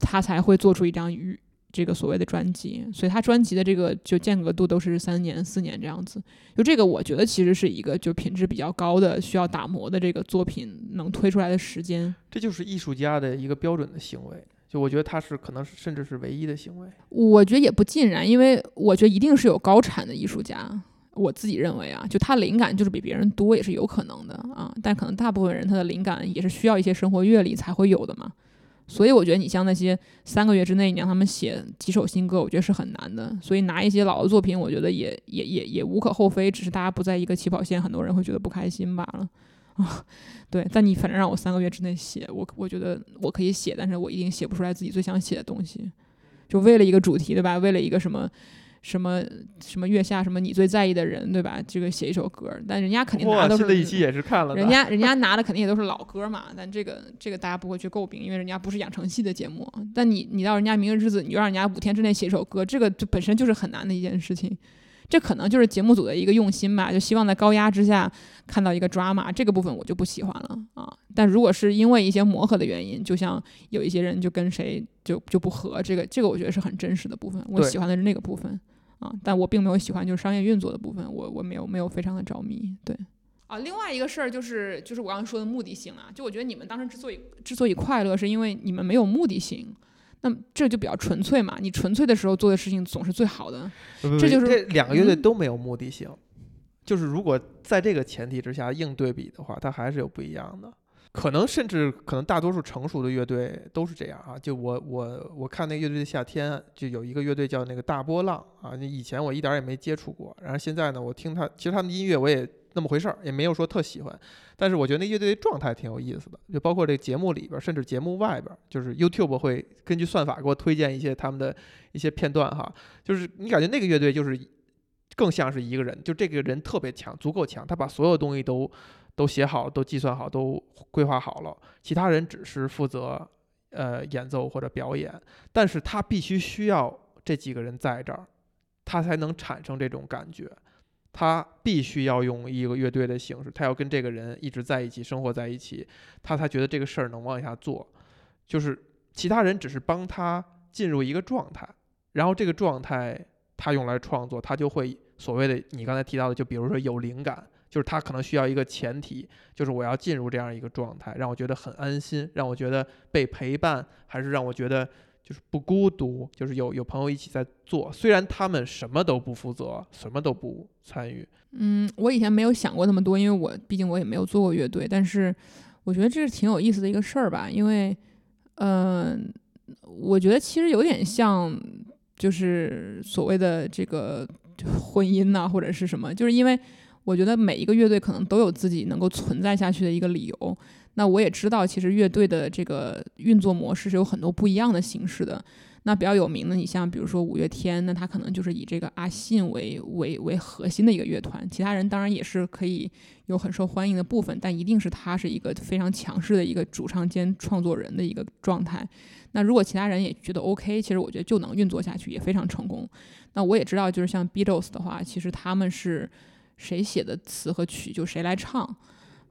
他才会做出一张与这个所谓的专辑。所以他专辑的这个就间隔度都是三年、四年这样子。就这个，我觉得其实是一个就品质比较高的、需要打磨的这个作品能推出来的时间。这就是艺术家的一个标准的行为。就我觉得他是可能是甚至是唯一的行为，我觉得也不尽然，因为我觉得一定是有高产的艺术家，我自己认为啊，就他灵感就是比别人多也是有可能的啊，但可能大部分人他的灵感也是需要一些生活阅历才会有的嘛，所以我觉得你像那些三个月之内你让他们写几首新歌，我觉得是很难的，所以拿一些老的作品，我觉得也也也也无可厚非，只是大家不在一个起跑线，很多人会觉得不开心罢了。啊。对，但你反正让我三个月之内写，我我觉得我可以写，但是我一定写不出来自己最想写的东西。就为了一个主题，对吧？为了一个什么什么什么月下什么你最在意的人，对吧？这个写一首歌，但人家肯定拿的都是一期也是看了，人家人家拿的肯定也都是老歌嘛。但这个这个大家不会去诟病，因为人家不是养成系的节目。但你你到人家明日之子，你就让人家五天之内写一首歌，这个就本身就是很难的一件事情。这可能就是节目组的一个用心吧，就希望在高压之下看到一个 drama，这个部分我就不喜欢了啊。但如果是因为一些磨合的原因，就像有一些人就跟谁就就不合，这个这个我觉得是很真实的部分，我喜欢的是那个部分啊。但我并没有喜欢就是商业运作的部分，我我没有没有非常的着迷。对啊，另外一个事儿就是就是我刚刚说的目的性啊，就我觉得你们当时之所以之所以快乐，是因为你们没有目的性。那这就比较纯粹嘛，你纯粹的时候做的事情总是最好的。这就是这两个乐队都没有目的性，就是如果在这个前提之下硬对比的话，它还是有不一样的。可能甚至可能大多数成熟的乐队都是这样啊。就我我我看那乐队的夏天，就有一个乐队叫那个大波浪啊。以前我一点也没接触过，然后现在呢，我听他其实他们的音乐我也。那么回事儿，也没有说特喜欢，但是我觉得那乐队的状态挺有意思的，就包括这个节目里边，甚至节目外边，就是 YouTube 会根据算法给我推荐一些他们的一些片段哈，就是你感觉那个乐队就是更像是一个人，就这个人特别强，足够强，他把所有东西都都写好，都计算好，都规划好了，其他人只是负责呃演奏或者表演，但是他必须需要这几个人在这儿，他才能产生这种感觉。他必须要用一个乐队的形式，他要跟这个人一直在一起，生活在一起，他才觉得这个事儿能往下做。就是其他人只是帮他进入一个状态，然后这个状态他用来创作，他就会所谓的你刚才提到的，就比如说有灵感，就是他可能需要一个前提，就是我要进入这样一个状态，让我觉得很安心，让我觉得被陪伴，还是让我觉得。就是不孤独，就是有有朋友一起在做，虽然他们什么都不负责，什么都不参与。嗯，我以前没有想过那么多，因为我毕竟我也没有做过乐队，但是我觉得这是挺有意思的一个事儿吧，因为，嗯，我觉得其实有点像，就是所谓的这个婚姻呐，或者是什么，就是因为我觉得每一个乐队可能都有自己能够存在下去的一个理由。那我也知道，其实乐队的这个运作模式是有很多不一样的形式的。那比较有名的，你像比如说五月天，那他可能就是以这个阿信为为为核心的一个乐团，其他人当然也是可以有很受欢迎的部分，但一定是他是一个非常强势的一个主唱兼创作人的一个状态。那如果其他人也觉得 OK，其实我觉得就能运作下去，也非常成功。那我也知道，就是像 Beatles 的话，其实他们是谁写的词和曲就谁来唱。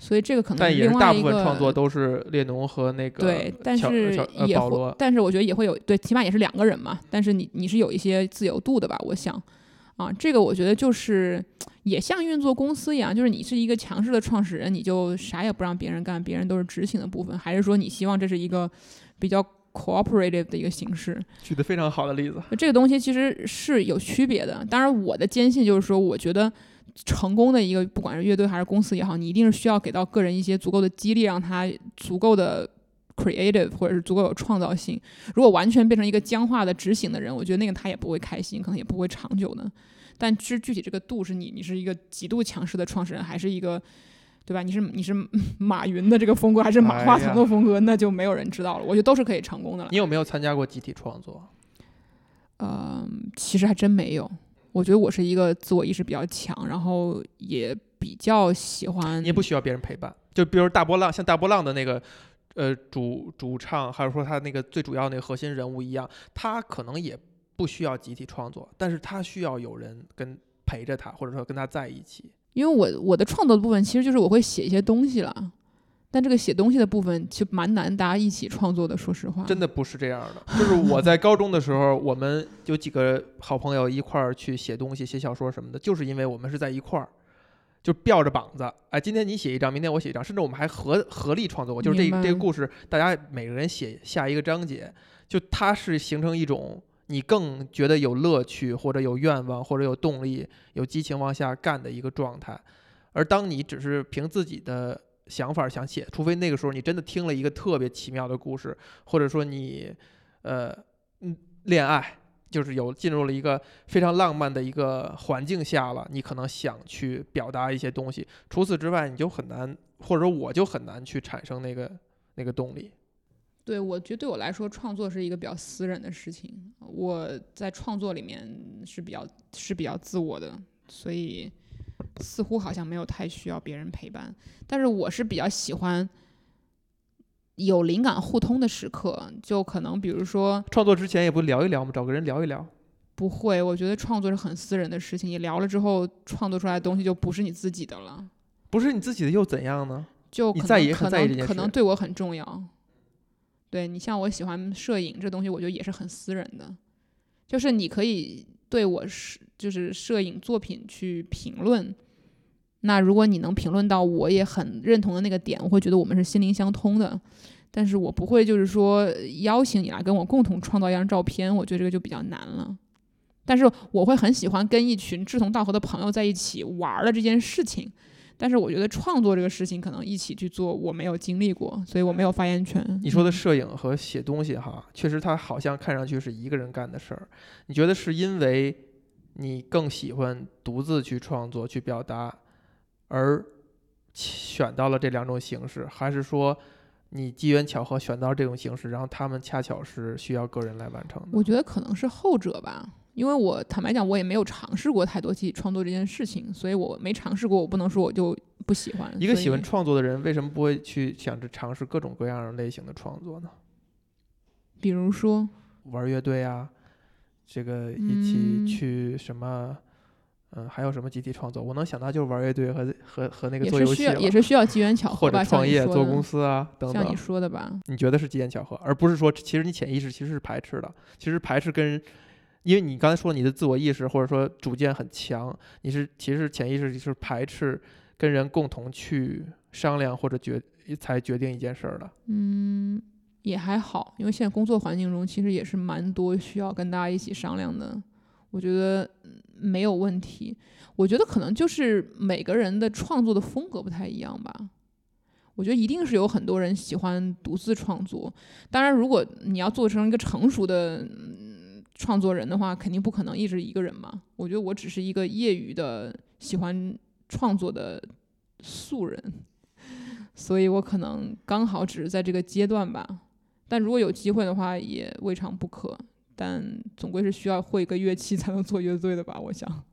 所以这个可能但也是大部分创作都是列侬和那个对，但是也会，但是我觉得也会有对，起码也是两个人嘛。但是你你是有一些自由度的吧？我想啊，这个我觉得就是也像运作公司一样，就是你是一个强势的创始人，你就啥也不让别人干，别人都是执行的部分，还是说你希望这是一个比较 cooperative 的一个形式？举的非常好的例子，这个东西其实是有区别的。当然，我的坚信就是说，我觉得。成功的一个，不管是乐队还是公司也好，你一定是需要给到个人一些足够的激励，让他足够的 creative 或者是足够有创造性。如果完全变成一个僵化的执行的人，我觉得那个他也不会开心，可能也不会长久的。但其实具体这个度是你，你是一个极度强势的创始人，还是一个，对吧？你是你是马云的这个风格，还是马化腾的风格，那就没有人知道了。我觉得都是可以成功的了。你有没有参加过集体创作？嗯，其实还真没有。我觉得我是一个自我意识比较强，然后也比较喜欢。你也不需要别人陪伴，就比如大波浪，像大波浪的那个，呃，主主唱，还是说他那个最主要那个核心人物一样，他可能也不需要集体创作，但是他需要有人跟陪着他，或者说跟他在一起。因为我我的创作的部分其实就是我会写一些东西了。但这个写东西的部分其实蛮难，大家一起创作的。说实话，真的不是这样的。就是我在高中的时候，我们有几个好朋友一块儿去写东西、写小说什么的，就是因为我们是在一块儿，就吊着膀子。哎，今天你写一张，明天我写一张，甚至我们还合合力创作过。就是这这个故事，大家每个人写下一个章节，就它是形成一种你更觉得有乐趣，或者有愿望，或者有动力、有激情往下干的一个状态。而当你只是凭自己的。想法想写，除非那个时候你真的听了一个特别奇妙的故事，或者说你，呃，嗯，恋爱，就是有进入了一个非常浪漫的一个环境下了，你可能想去表达一些东西。除此之外，你就很难，或者说我就很难去产生那个那个动力。对，我觉得对我来说，创作是一个比较私人的事情。我在创作里面是比较是比较自我的，所以似乎好像没有太需要别人陪伴。但是我是比较喜欢有灵感互通的时刻，就可能比如说创作之前也不聊一聊吗？找个人聊一聊。不会，我觉得创作是很私人的事情。你聊了之后，创作出来的东西就不是你自己的了。不是你自己的又怎样呢？就你在意可能可能对我很重要。对你像我喜欢摄影这东西，我觉得也是很私人的。就是你可以对我是就是摄影作品去评论，那如果你能评论到我也很认同的那个点，我会觉得我们是心灵相通的。但是我不会就是说邀请你来跟我共同创造一张照片，我觉得这个就比较难了。但是我会很喜欢跟一群志同道合的朋友在一起玩儿的这件事情。但是我觉得创作这个事情可能一起去做，我没有经历过，所以我没有发言权。你说的嗯摄影和写东西哈，确实它好像看上去是一个人干的事儿。你觉得是因为你更喜欢独自去创作、去表达，而选到了这两种形式，还是说你机缘巧合选到这种形式，然后他们恰巧是需要个人来完成的？我觉得可能是后者吧，因为我坦白讲，我也没有尝试过太多自己创作这件事情，所以我没尝试过，我不能说我就不喜欢。一个喜欢创作的人，为什么不会去想着尝试各种各样类型的创作呢？比如说，玩乐队啊，这个一起嗯去什么，嗯、还有什么集体创作？我能想到就是玩乐队和和和那个也是需要做游戏，也是需要机缘巧合或者吧，创业、做公司啊等等像你。说的吧，你觉得是机缘巧合，而不是说其实你潜意识其实是排斥的，其实排斥跟人，因为你刚才说你的自我意识或者说主见很强，你是其实潜意识是排斥跟人共同去商量或者决才决定一件事儿的。嗯，也还好，因为现在工作环境中其实也是蛮多需要跟大家一起商量的，我觉得没有问题。我觉得可能就是每个人的创作的风格不太一样吧。我觉得一定是有很多人喜欢独自创作，当然，如果你要做成一个成熟的创作人的话，肯定不可能一直一个人嘛。我觉得我只是一个业余的喜欢创作的素人，所以我可能刚好只是在这个阶段吧。但如果有机会的话，也未尝不可。但总归是需要会一个乐器才能做乐队的吧？我想。